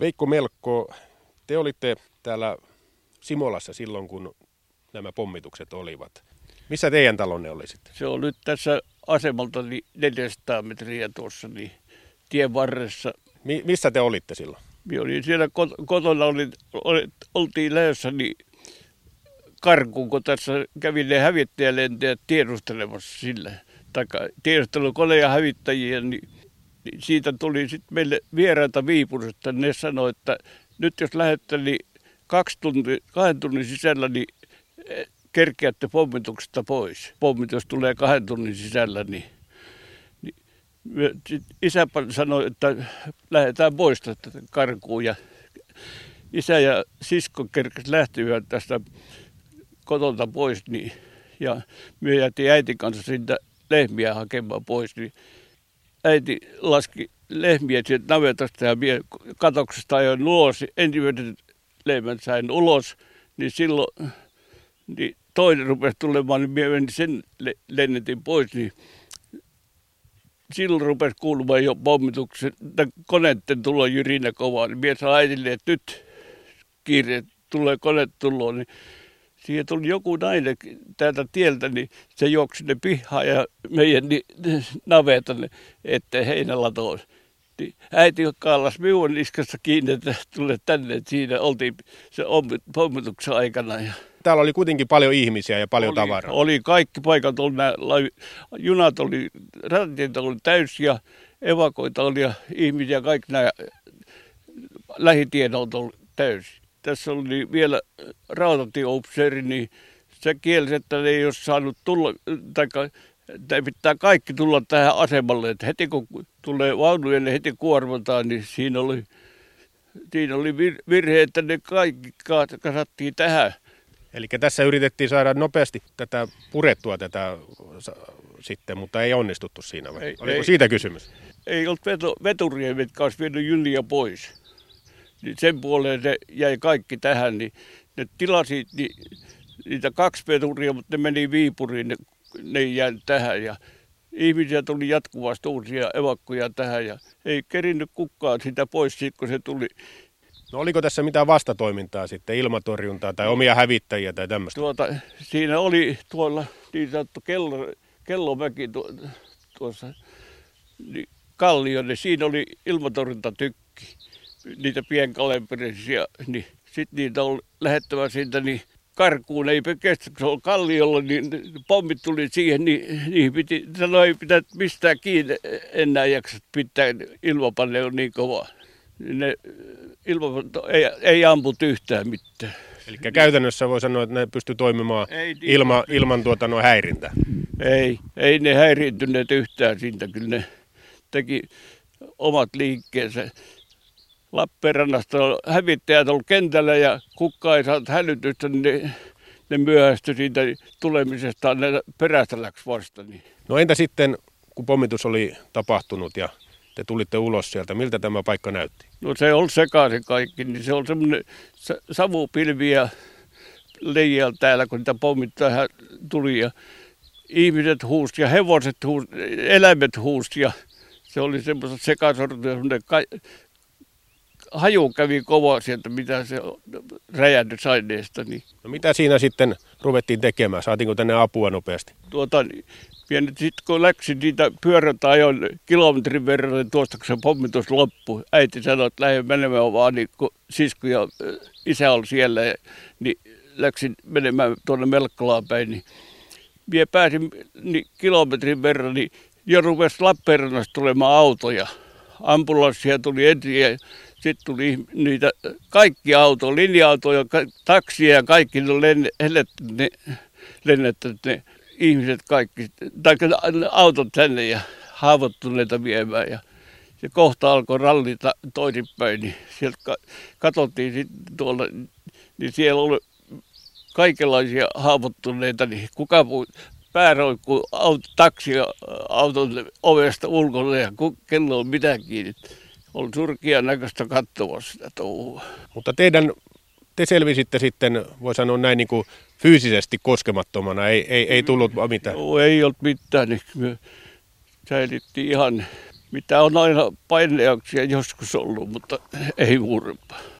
Veikko Melkko, te olitte täällä Simolassa silloin, kun nämä pommitukset olivat. Missä teidän talonne oli sitten? Se on nyt tässä asemalta niin 400 metriä tuossa niin tien varressa. Mi- missä te olitte silloin? Minä olin siellä kot- kotona, olin, oli, oltiin lähdössä niin karkuun, kun tässä kävi ne hävittäjälentäjät tiedustelemassa sillä. Tai tiedustelukoneja hävittäjiä, niin, niin siitä tuli sitten meille vieraita Viipurista. Ne sanoi, että nyt jos lähette niin kaksi tunti, kahden tunnin sisällä, niin eh, kerkeätte pommituksesta pois. Pommitus tulee kahden tunnin sisällä, niin, niin isä sanoi, että lähdetään pois tästä karkuun ja isä ja sisko kerkes lähtivät tästä kotolta pois niin, ja me jätiin äitin kanssa siitä lehmiä hakemaan pois, niin äiti laski lehmiä sieltä navetasta ja mie katoksesta ajoin ulos. Ensimmäisen lehmän sain ulos, niin silloin niin toinen rupesi tulemaan, niin minä menin sen lennetin pois, niin silloin rupesi kuulumaan jo pommituksen, koneiden tulo jyrinä kovaa, niin minä sanoin äitille, että nyt kiire tulee kone tuloon, niin siihen tuli joku nainen täältä tieltä, niin se juoksi sinne pihaan ja meidän ni, navetan, ettei heinälatoon. Niin äiti kallas minun niskassa kiinni, että tule tänne, että siinä oltiin se pommituksen aikana. Ja Täällä oli kuitenkin paljon ihmisiä ja paljon oli, tavaraa. Oli kaikki paikat, oli nämä, junat oli, ratatiet oli täysiä, evakoita oli ja ihmisiä, kaikki nämä lähitiedot oli täysiä tässä oli vielä rautatieupseeri, niin se kielsi, että ne ei ole saanut tulla, tai pitää kaikki tulla tähän asemalle. Että heti kun tulee vaunuja, ne heti kuormataan, niin siinä oli, siinä oli virhe, että ne kaikki kasattiin tähän. Eli tässä yritettiin saada nopeasti tätä purettua tätä sitten, mutta ei onnistuttu siinä vai? Ei, Oliko ei, siitä kysymys? Ei ollut veturia, jotka olisi vienyt jyliä pois niin sen puoleen se jäi kaikki tähän, niin ne tilasi niin, niitä kaksi veturia, mutta ne meni Viipuriin, ne, ne jäi tähän ja ihmisiä tuli jatkuvasti uusia evakkoja tähän ja ei kerinnyt kukaan sitä pois siitä, kun se tuli. No oliko tässä mitään vastatoimintaa sitten, ilmatorjuntaa tai omia hävittäjiä tai tämmöistä? Tuota, siinä oli tuolla niin sanottu kello, kellomäki tuossa niin kallio, niin siinä oli ilmatorjuntatykki niitä pienkalemperisia, niin sitten niitä on lähettävä siitä niin karkuun, ei kestä, kun se on kalliolla, niin pommit tuli siihen, niin niihin piti, sanoi, ei pitää mistään kiinni enää jaksa pitää, ilmapanne on niin kova. Ne ilmapanne ei, ei amput yhtään mitään. Eli käytännössä voi sanoa, että ne pysty toimimaan ei, niin, ilma, ilman tuota no häirintä. Ei, ei ne häiriintyneet yhtään siitä, kyllä ne teki omat liikkeensä. Lappeenrannasta hävittäjät ollut kentällä ja kukka ei saanut hälytystä, niin ne, ne myöhästyi siitä tulemisesta, ne perästä läks vasta. Niin. No entä sitten, kun pommitus oli tapahtunut ja te tulitte ulos sieltä, miltä tämä paikka näytti? No se on sekaisin kaikki, niin se on semmoinen savupilvi ja leijällä täällä, kun niitä pommit tähän tuli ja ihmiset huusi ja hevoset huusi, eläimet huusi ja se oli semmoista sekasortia, haju kävi kova sieltä, mitä se räjähdysaineesta. Niin. No mitä siinä sitten ruvettiin tekemään? Saatiinko tänne apua nopeasti? Tuota, sitten kun läksi niitä pyörätä ajoin kilometrin verran niin tuosta, kun se pommitus loppui, äiti sanoi, että lähde menemään vaan, niin kun sisko ja isä oli siellä, niin läksin menemään tuonne Melkkolaan päin, niin minä pääsin niin kilometrin verran, niin jo rupesi Lappeenrannasta tulemaan autoja. Ambulanssia tuli ensin sitten tuli niitä kaikki autoja, linja-autoja, taksia ja kaikki ne lennetty, ne, ne ihmiset kaikki, tai autot tänne ja haavoittuneita viemään. Ja se kohta alkoi rallita toisinpäin, niin sieltä katsottiin sitten tuolla, niin siellä oli kaikenlaisia haavoittuneita, niin kuka pääroikkuu auto, taksi auton ovesta ulkona ja kello on mitäkin on surkia näköistä katsoa sitä touhua. Mutta teidän, te selvisitte sitten, voi sanoa näin niin kuin fyysisesti koskemattomana, ei, ei, ei tullut mitään? Joo, ei ollut mitään, niin me säilyttiin ihan mitä on aina paineuksia joskus ollut, mutta ei murma.